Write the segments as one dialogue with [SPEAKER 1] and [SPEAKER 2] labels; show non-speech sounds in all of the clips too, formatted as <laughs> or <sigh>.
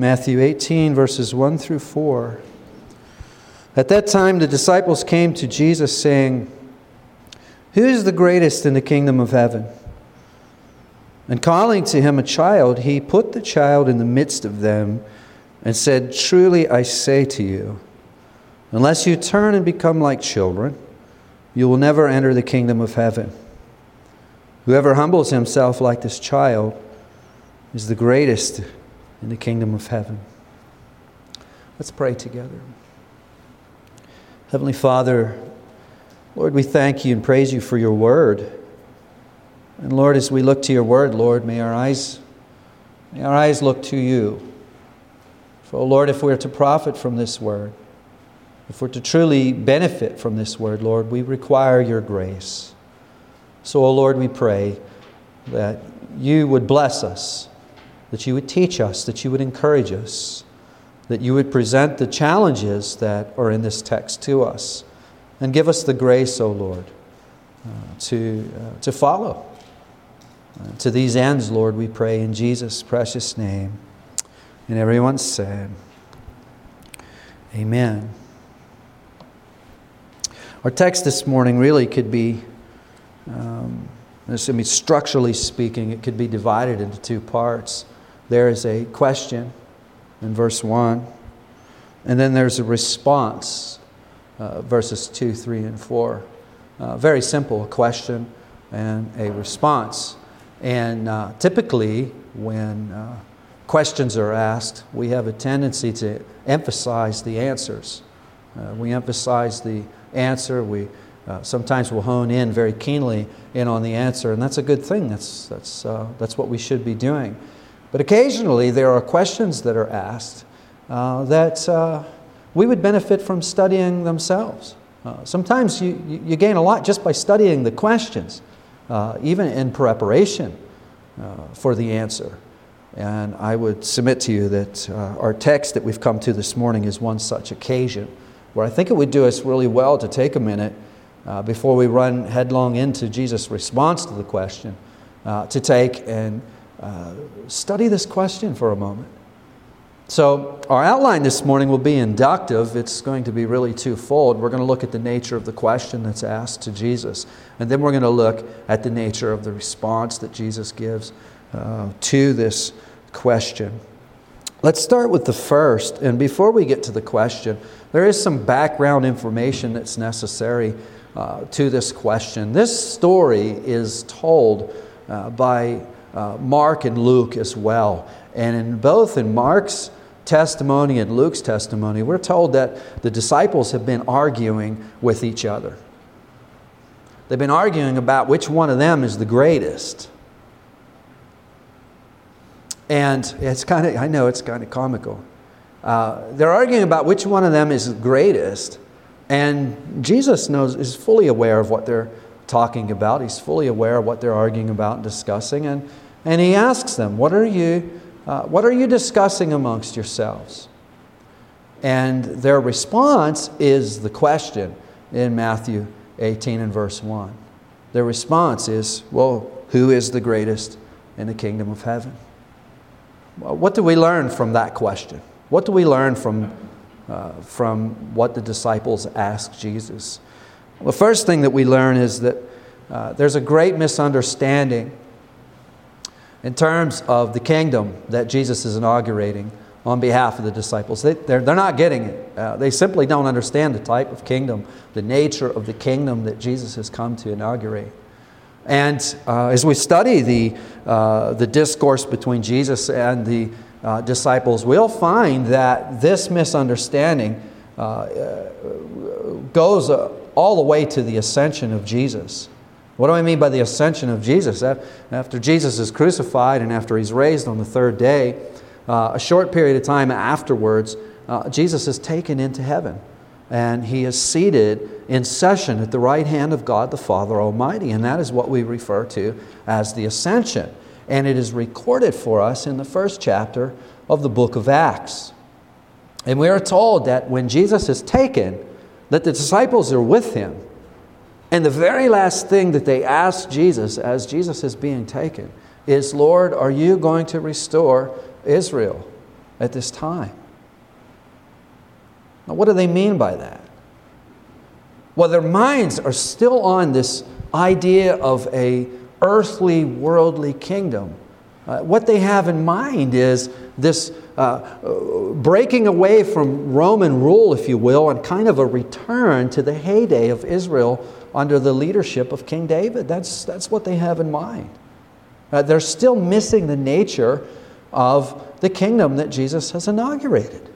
[SPEAKER 1] Matthew 18, verses 1 through 4. At that time, the disciples came to Jesus, saying, Who is the greatest in the kingdom of heaven? And calling to him a child, he put the child in the midst of them and said, Truly I say to you, unless you turn and become like children, you will never enter the kingdom of heaven. Whoever humbles himself like this child is the greatest in the kingdom of heaven. Let's pray together. Heavenly Father, Lord, we thank you and praise you for your word. And Lord, as we look to your word, Lord, may our eyes, may our eyes look to you. For, oh Lord, if we're to profit from this word, if we're to truly benefit from this word, Lord, we require your grace. So, oh Lord, we pray that you would bless us that you would teach us, that you would encourage us, that you would present the challenges that are in this text to us, and give us the grace, O oh Lord, uh, to, uh, to follow. Uh, to these ends, Lord, we pray in Jesus' precious name. And everyone said, Amen. Our text this morning really could be. Um, I mean, structurally speaking, it could be divided into two parts there is a question in verse 1, and then there's a response, uh, verses 2, 3, and 4. Uh, very simple, a question and a response. And uh, typically, when uh, questions are asked, we have a tendency to emphasize the answers. Uh, we emphasize the answer. We uh, sometimes will hone in very keenly in on the answer, and that's a good thing. That's, that's, that's what we should be doing. But occasionally there are questions that are asked uh, that uh, we would benefit from studying themselves. Uh, sometimes you, you gain a lot just by studying the questions, uh, even in preparation uh, for the answer. And I would submit to you that uh, our text that we've come to this morning is one such occasion where I think it would do us really well to take a minute before we run headlong into Jesus' response to the question to take and uh, study this question for a moment. So, our outline this morning will be inductive. It's going to be really twofold. We're going to look at the nature of the question that's asked to Jesus, and then we're going to look at the nature of the response that Jesus gives uh, to this question. Let's start with the first, and before we get to the question, there is some background information that's necessary uh, to this question. This story is told uh, by uh, Mark and Luke as well. And in both in Mark's testimony and Luke's testimony, we're told that the disciples have been arguing with each other. They've been arguing about which one of them is the greatest. And it's kind of, I know it's kind of comical. Uh, they're arguing about which one of them is the greatest. And Jesus knows, is fully aware of what they're talking about. He's fully aware of what they're arguing about and discussing. And and he asks them, What are you, uh, what are you discussing amongst yourselves? And their response is the question in Matthew 18 and verse 1. Their response is, Well, who is the greatest in the kingdom of heaven? What do we learn from that question? What do we learn from, uh, from what the disciples asked Jesus? The first thing that we learn is that uh, there's a great misunderstanding in terms of the kingdom that Jesus is inaugurating on behalf of the disciples. They, they're, they're not getting it. Uh, they simply don't understand the type of kingdom, the nature of the kingdom that Jesus has come to inaugurate. And uh, as we study the, uh, the discourse between Jesus and the uh, disciples, we'll find that this misunderstanding uh, uh, goes all the way to the ascension of Jesus. What do I mean by the ascension of Jesus? After Jesus is crucified and after he's raised on the third day, uh, a short period of time afterwards, uh, Jesus is taken into heaven. And he is seated in session at the right hand of God the Father Almighty. And that is what we refer to as the ascension. And it is recorded for us in the first chapter of the book of Acts. And we are told that when Jesus is taken, that the disciples are with him and the very last thing that they ask Jesus as Jesus is being taken is, Lord, are you going to restore Israel? at this time. Now, what do they mean by that? Well, their minds are still on this idea of a earthly, worldly kingdom. Uh, what they have in mind is this uh, breaking away from Roman rule, if you will, and kind of a return to the heyday of Israel under the leadership of King David. That's, that's what they have in mind. Uh, they're still missing the nature of the kingdom that Jesus has inaugurated.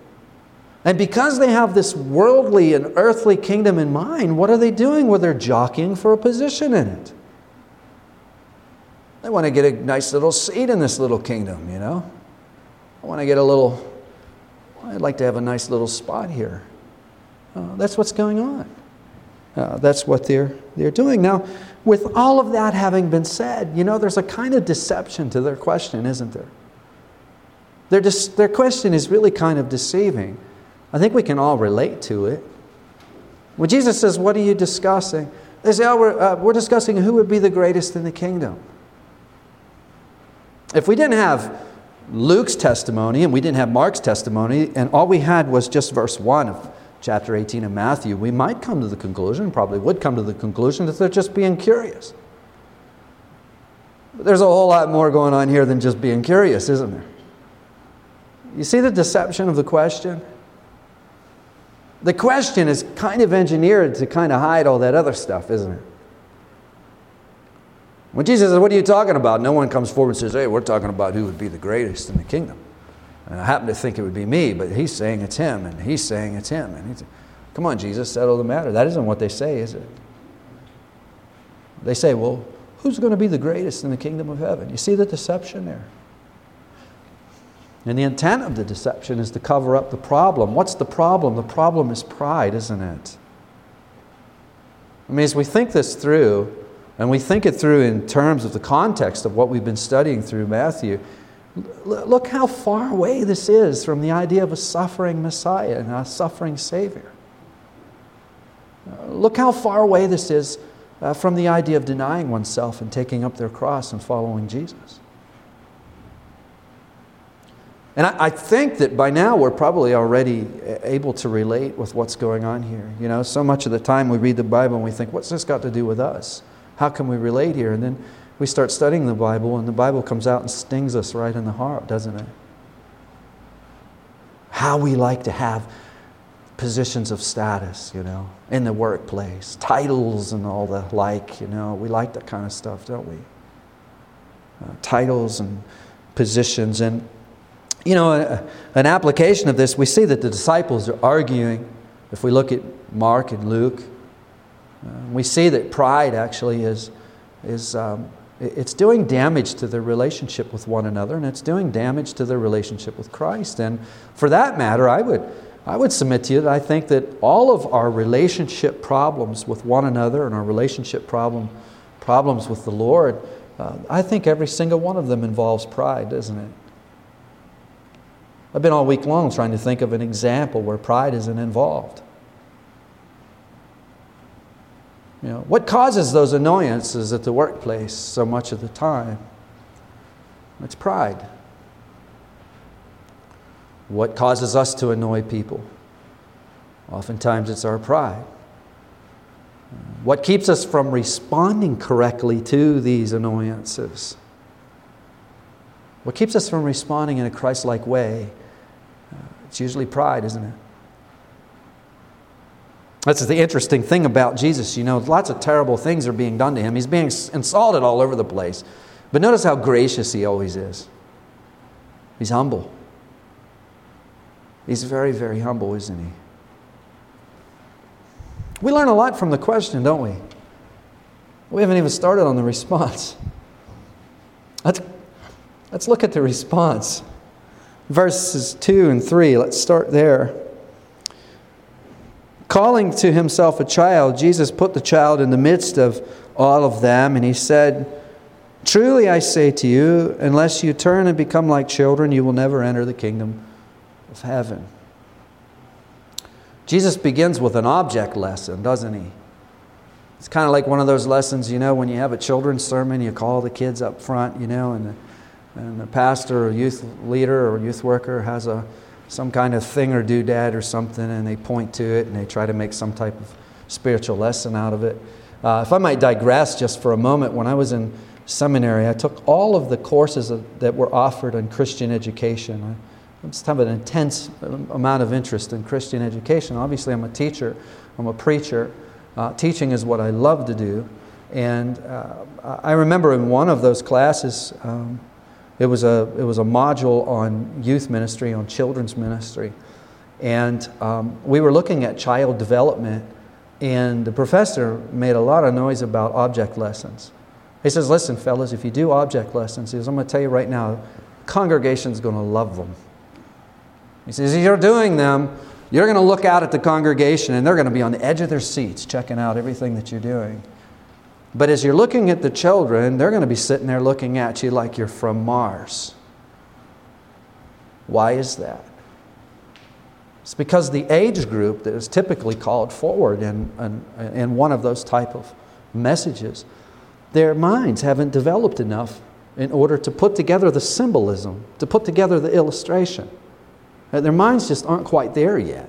[SPEAKER 1] And because they have this worldly and earthly kingdom in mind, what are they doing? Well, they're jockeying for a position in it. They want to get a nice little seat in this little kingdom, you know. I want to get a little, I'd like to have a nice little spot here. Uh, that's what's going on. Uh, that's what they're, they're doing. Now, with all of that having been said, you know, there's a kind of deception to their question, isn't there? Their, their question is really kind of deceiving. I think we can all relate to it. When Jesus says, What are you discussing? They say, Oh, we're, uh, we're discussing who would be the greatest in the kingdom. If we didn't have Luke's testimony and we didn't have Mark's testimony, and all we had was just verse 1 of chapter 18 of Matthew, we might come to the conclusion, probably would come to the conclusion, that they're just being curious. But there's a whole lot more going on here than just being curious, isn't there? You see the deception of the question? The question is kind of engineered to kind of hide all that other stuff, isn't it? When Jesus says, What are you talking about? No one comes forward and says, Hey, we're talking about who would be the greatest in the kingdom. And I happen to think it would be me, but he's saying it's him, and he's saying it's him. And he's, Come on, Jesus, settle the matter. That isn't what they say, is it? They say, Well, who's going to be the greatest in the kingdom of heaven? You see the deception there? And the intent of the deception is to cover up the problem. What's the problem? The problem is pride, isn't it? I mean, as we think this through, and we think it through in terms of the context of what we've been studying through Matthew, look how far away this is from the idea of a suffering Messiah and a suffering Savior. Look how far away this is uh, from the idea of denying oneself and taking up their cross and following Jesus. And I, I, think that by now we're probably already able to relate with what's going on here. You know, so much of the time we read the Bible and we think, what's this got to do with us? How can we relate here? And then we start studying the Bible and the Bible comes out and stings us right in the heart, doesn't it? How we like to have positions of status, you know, in the workplace, titles and all the like, you know. We like that kind of stuff, don't we? Uh, titles and positions. And you know, a, an application of this, we see that the disciples are arguing. If we look at Mark and Luke, uh, we see that pride actually is, is um, it's doing damage to their relationship with one another, and it's doing damage to their relationship with Christ. And for that matter, I would, I would submit to you that I think that all of our relationship problems with one another and our relationship problem, problems with the Lord, uh, I think every single one of them involves pride, doesn't it? I've been all week long trying to think of an example where pride isn't involved. You know, what causes those annoyances at the workplace so much of the time? It's pride. What causes us to annoy people? Oftentimes it's our pride. What keeps us from responding correctly to these annoyances? What keeps us from responding in a Christ like way it's usually pride, isn't it? That's the interesting thing about Jesus. You know, lots of terrible things are being done to him. He's being insulted all over the place. But notice how gracious he always is. He's humble. He's very, very humble, isn't he? We learn a lot from the question, don't we? We haven't even started on the response. <laughs> Let's, let's look at the response verses 2 and 3. Let's start there. Calling to himself a child, Jesus put the child in the midst of all of them, and he said, Truly I say to you, unless you turn and become like children, you will never enter the kingdom of heaven. Jesus begins with an object lesson, doesn't he? It's kind of like one of those lessons, you know, when you have a children's sermon, you call the kids up front, you know, and and the pastor or youth leader or youth worker has a, some kind of thing or doodad or something, and they point to it and they try to make some type of spiritual lesson out of it. Uh, if I might digress just for a moment, when I was in seminary, I took all of the courses that were offered on Christian education. I just have an intense amount of interest in Christian education. Obviously, I'm a teacher, I'm a preacher. Uh, teaching is what I love to do. And uh, I remember in one of those classes, um, it, was a, it was a module on youth ministry, on children's ministry. And um, we were looking at child development, and the professor made a lot of noise about object lessons. He says, Listen, fellas, if you do object lessons, he says, I'm going to tell you right now, congregation's going to love them. He says, If you're doing them, you're going to look out at the congregation and they're going to be on the edge of their seats checking out everything that you're doing. But as you're looking at the children, they're going to be sitting there looking at you like you're from Mars. Why is that? It's because the age group that is typically called forward in, in, in one of those type of messages, their minds haven't developed enough in order to put together the symbolism, to put together the illustration. Their minds just aren't quite there yet.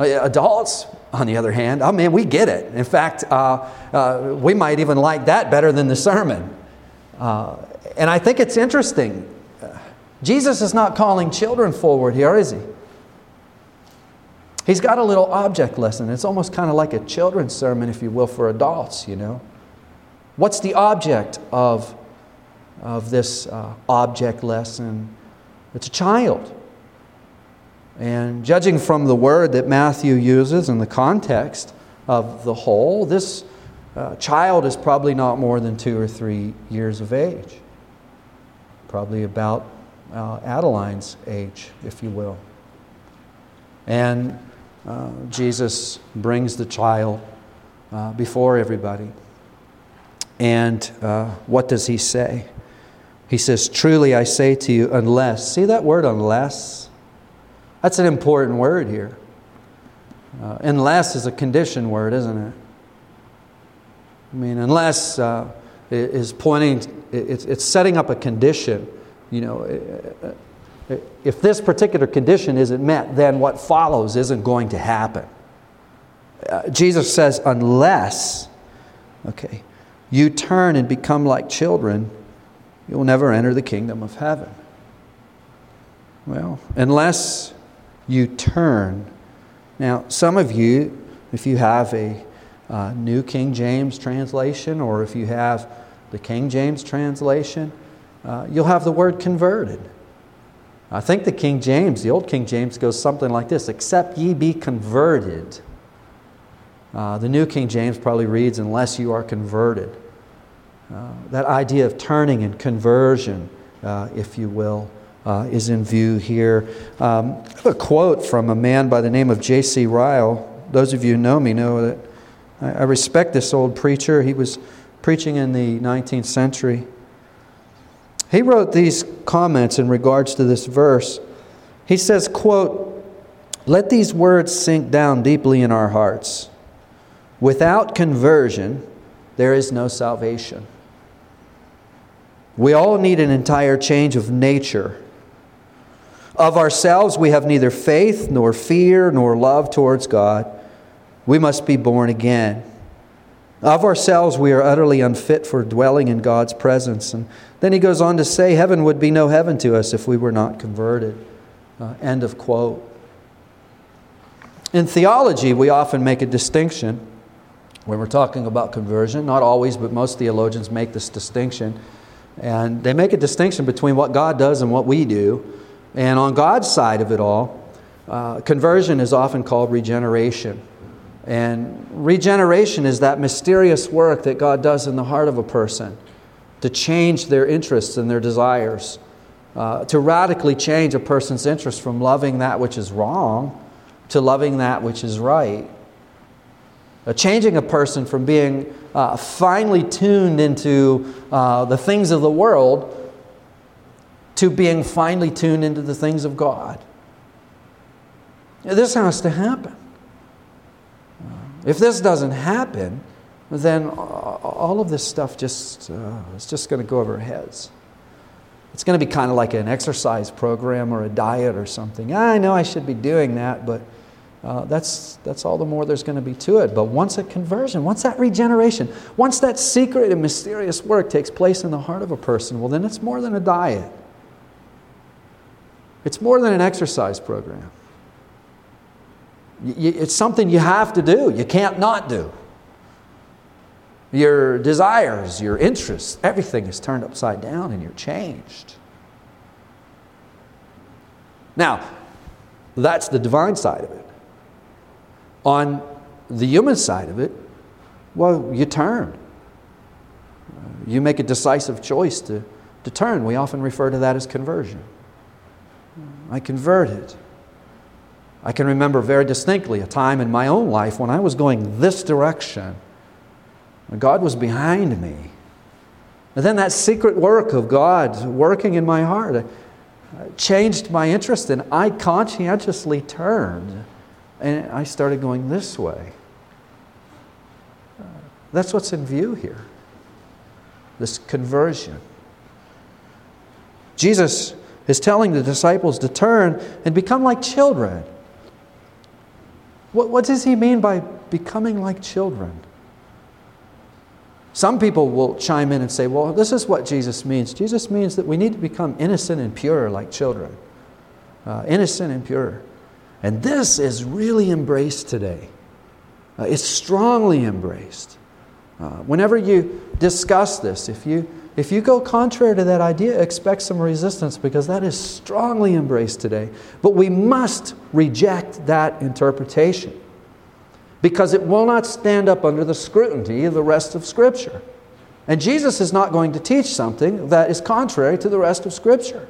[SPEAKER 1] Uh, adults, on the other hand, oh man, we get it. In fact, uh, uh, we might even like that better than the sermon. Uh, and I think it's interesting. Jesus is not calling children forward here, is he? He's got a little object lesson. It's almost kind of like a children's sermon, if you will, for adults, you know. What's the object of, of this uh, object lesson? It's a child. And judging from the word that Matthew uses in the context of the whole, this uh, child is probably not more than two or three years of age. Probably about uh, Adeline's age, if you will. And uh, Jesus brings the child uh, before everybody. And uh, what does he say? He says, Truly I say to you, unless, see that word unless? That's an important word here. Uh, unless is a condition word, isn't it? I mean, unless uh, is pointing, it's, it's setting up a condition. You know, if this particular condition isn't met, then what follows isn't going to happen. Uh, Jesus says, unless, okay, you turn and become like children, you'll never enter the kingdom of heaven. Well, unless you turn. Now, some of you, if you have a uh, New King James translation or if you have the King James translation, uh, you'll have the word converted. I think the King James, the old King James, goes something like this Except ye be converted. Uh, the New King James probably reads, Unless you are converted. Uh, that idea of turning and conversion, uh, if you will uh, is in view here. Um, I have a quote from a man by the name of J.C. Ryle. Those of you who know me know that I, I respect this old preacher. He was preaching in the 19th century. He wrote these comments in regards to this verse. He says, quote, let these words sink down deeply in our hearts. Without conversion, there is no salvation. We all need an entire change of nature of ourselves, we have neither faith, nor fear, nor love towards God. We must be born again. Of ourselves, we are utterly unfit for dwelling in God's presence. And then he goes on to say, Heaven would be no heaven to us if we were not converted. Uh, end of quote. In theology, we often make a distinction when we're talking about conversion. Not always, but most theologians make this distinction. And they make a distinction between what God does and what we do. And on God's side of it all, uh, conversion is often called regeneration. And regeneration is that mysterious work that God does in the heart of a person to change their interests and their desires, uh, to radically change a person's interest from loving that which is wrong to loving that which is right. Uh, changing a person from being uh, finely tuned into uh, the things of the world to being finely tuned into the things of God. This has to happen. If this doesn't happen, then all of this stuff just uh, is just going to go over our heads. it's going to be kind of like an exercise program or a diet or something. I know I should be doing that, but uh, that's, that's all the more there's going to be to it. But once a conversion, once that regeneration, once that secret and mysterious work takes place in the heart of a person, well, then it's more than a diet. It's more than an exercise program. It's something you have to do, you can't not do. Your desires, your interests, everything is turned upside down and you're changed. Now, that's the divine side of it. On the human side of it, well, you turn. You make a decisive choice to, to turn. We often refer to that as conversion. I converted. I can remember very distinctly a time in my own life when I was going this direction. God was behind me. And then that secret work of God working in my heart uh, changed my interest, and I conscientiously turned and I started going this way. That's what's in view here this conversion. Jesus is telling the disciples to turn and become like children. What, what does he mean by becoming like children? Some people will chime in and say, well, this is what Jesus means. Jesus means that we need to become innocent and pure like children. Uh, innocent and pure. And this is really embraced today. Uh, it's strongly embraced. Uh, whenever you discuss this, if you, if you go contrary to that idea, expect some resistance because that is strongly embraced today. But we must reject that interpretation because it will not stand up under the scrutiny of the rest of Scripture. And Jesus is not going to teach something that is contrary to the rest of Scripture.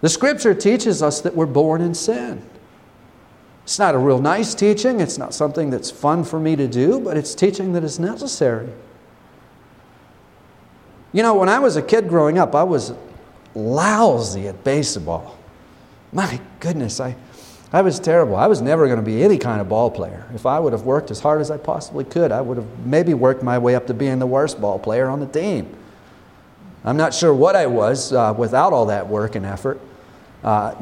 [SPEAKER 1] The Scripture teaches us that we're born in sin. It's not a real nice teaching, it's not something that's fun for me to do, but it's teaching that is necessary. You know, when I was a kid growing up, I was lousy at baseball. My goodness, I, I was terrible. I was never going to be any kind of ball player. If I would have worked as hard as I possibly could, I would have maybe worked my way up to being the worst ball player on the team. I'm not sure what I was uh, without all that work and effort. Uh,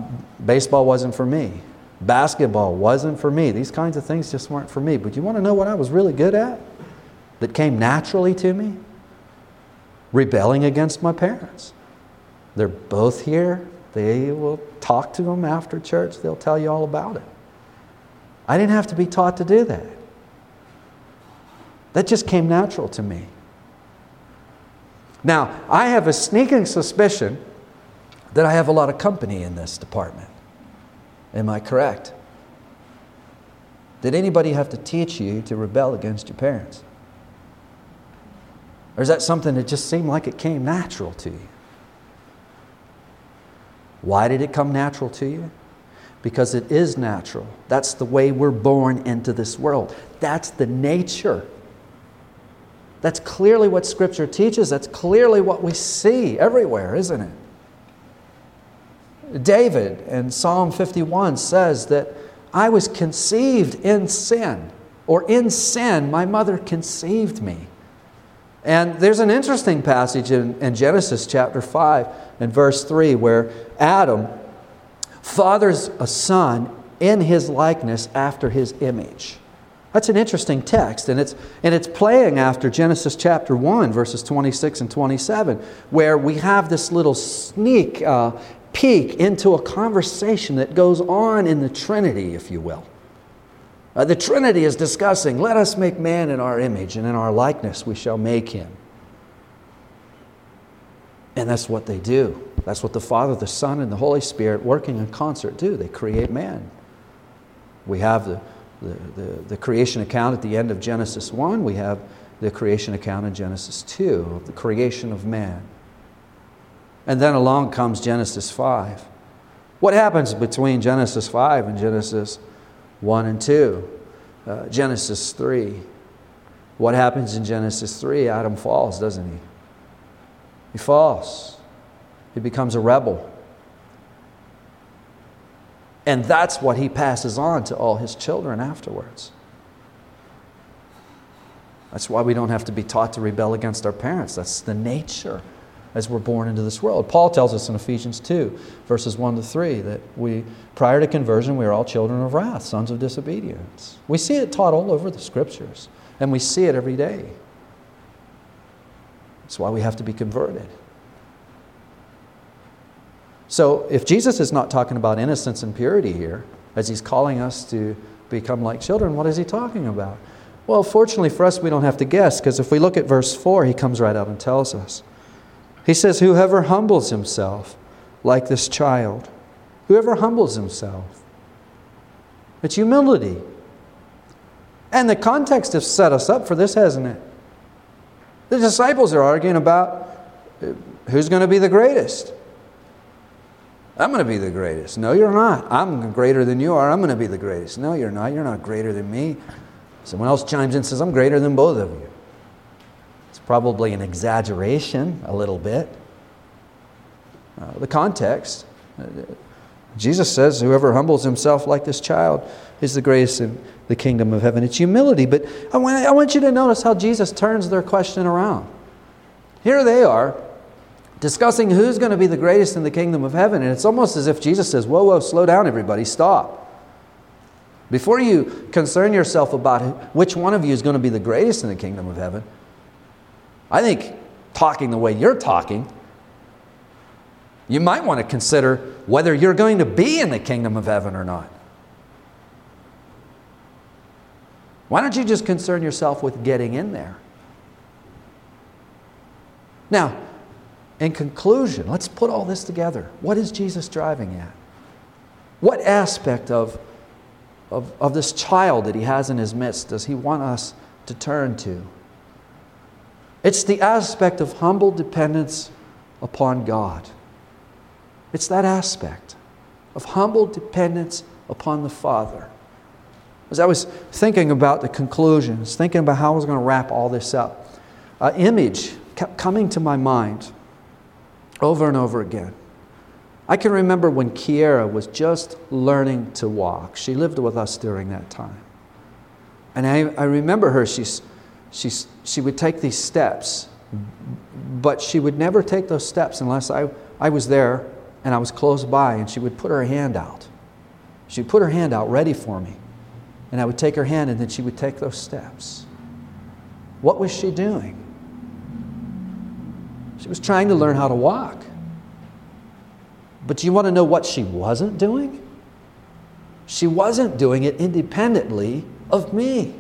[SPEAKER 1] baseball wasn't for me. Basketball wasn't for me. These kinds of things just weren't for me. But you want to know what I was really good at? That came naturally to me? Rebelling against my parents. They're both here. They will talk to them after church, they'll tell you all about it. I didn't have to be taught to do that. That just came natural to me. Now, I have a sneaking suspicion that I have a lot of company in this department. Am I correct? Did anybody have to teach you to rebel against your parents? Or is that something that just seemed like it came natural to you? Why did it come natural to you? Because it is natural. That's the way we're born into this world. That's the nature. That's clearly what Scripture teaches. That's clearly what we see everywhere, isn't it? David in Psalm 51 says that I was conceived in sin, or in sin, my mother conceived me. And there's an interesting passage in, in Genesis chapter 5 and verse 3 where Adam fathers a son in his likeness after his image. That's an interesting text, and it's, and it's playing after Genesis chapter 1, verses 26 and 27, where we have this little sneak uh, peek into a conversation that goes on in the Trinity, if you will. Uh, the Trinity is discussing, let us make man in our image, and in our likeness we shall make him. And that's what they do. That's what the Father, the Son, and the Holy Spirit working in concert do. They create man. We have the, the, the, the, creation account at the end of Genesis 1. We have the creation account in Genesis 2 of the creation of man. And then along comes Genesis 5. What happens between Genesis 5 and Genesis 1 and 2? Uh, Genesis 3. What happens in Genesis 3? Adam falls, doesn't he? He falls. He becomes a rebel. And that's what he passes on to all his children afterwards. That's why we don't have to be taught to rebel against our parents. That's the nature as we're born into this world. Paul tells us in Ephesians 2, verses 1 to 3, that we, prior to conversion, we are all children of wrath, sons of disobedience. We see it taught all over the scriptures, and we see it every day. That's why we have to be converted. So, if Jesus is not talking about innocence and purity here, as he's calling us to become like children, what is he talking about? Well, fortunately for us, we don't have to guess, because if we look at verse 4, he comes right out and tells us. He says, Whoever humbles himself like this child, whoever humbles himself, it's humility. And the context has set us up for this, hasn't it? The disciples are arguing about uh, who's going to be the greatest. I'm going to be the greatest. No, you're not. I'm greater than you are. I'm going to be the greatest. No, you're not. You're not greater than me. Someone else chimes in and says, I'm greater than both of you. Probably an exaggeration, a little bit. Uh, the context uh, Jesus says, Whoever humbles himself like this child is the greatest in the kingdom of heaven. It's humility. But I want, I want you to notice how Jesus turns their question around. Here they are discussing who's going to be the greatest in the kingdom of heaven. And it's almost as if Jesus says, Whoa, whoa, slow down, everybody, stop. Before you concern yourself about which one of you is going to be the greatest in the kingdom of heaven, I think talking the way you're talking, you might want to consider whether you're going to be in the kingdom of heaven or not. Why don't you just concern yourself with getting in there? Now, in conclusion, let's put all this together. What is Jesus driving at? What aspect of, of, of this child that he has in his midst does he want us to turn to? It's the aspect of humble dependence upon God. It's that aspect of humble dependence upon the Father. As I was thinking about the conclusions, thinking about how I was going to wrap all this up, an image kept coming to my mind over and over again. I can remember when Kiera was just learning to walk. She lived with us during that time. And I, I remember her, she's, she's, she would take these steps, but she would never take those steps unless I, I was there and I was close by, and she would put her hand out. She'd put her hand out ready for me. And I would take her hand, and then she would take those steps. What was she doing? She was trying to learn how to walk. But do you want to know what she wasn't doing? She wasn't doing it independently of me.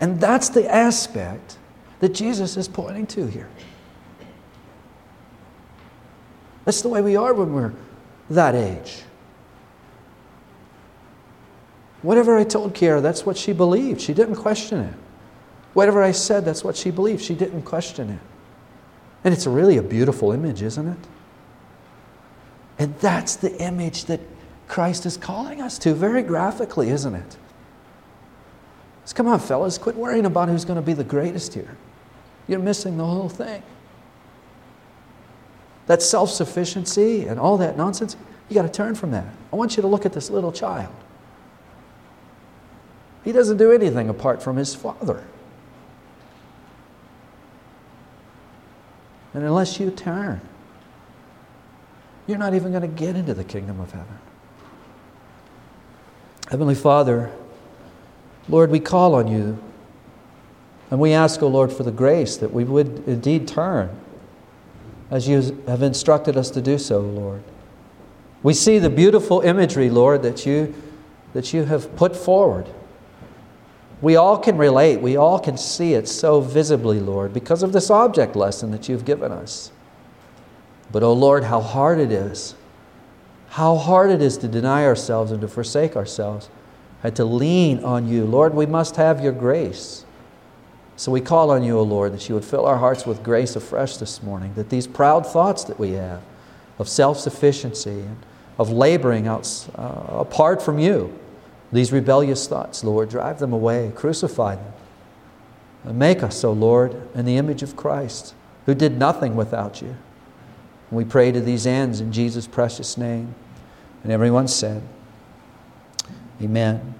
[SPEAKER 1] And that's the aspect that Jesus is pointing to here. That's the way we are when we're that age. Whatever I told Kiara, that's what she believed. She didn't question it. Whatever I said, that's what she believed. She didn't question it. And it's really a beautiful image, isn't it? And that's the image that Christ is calling us to very graphically, isn't it? Come on, fellas, quit worrying about who's going to be the greatest here. You're missing the whole thing. That self sufficiency and all that nonsense, you got to turn from that. I want you to look at this little child. He doesn't do anything apart from his father. And unless you turn, you're not even going to get into the kingdom of heaven. Heavenly Father, Lord, we call on you. And we ask, O oh Lord, for the grace that we would indeed turn as you have instructed us to do so, Lord. We see the beautiful imagery, Lord, that you, that you have put forward. We all can relate. We all can see it so visibly, Lord, because of this object lesson that you've given us. But, oh Lord, how hard it is. How hard it is to deny ourselves and to forsake ourselves and to lean on you. Lord, we must have your grace. So we call on you, O Lord, that you would fill our hearts with grace afresh this morning, that these proud thoughts that we have of self sufficiency and of laboring out, uh, apart from you, these rebellious thoughts, Lord, drive them away, crucify them. And make us, O Lord, in the image of Christ, who did nothing without you. And we pray to these ends in Jesus' precious name. And everyone said, Amen.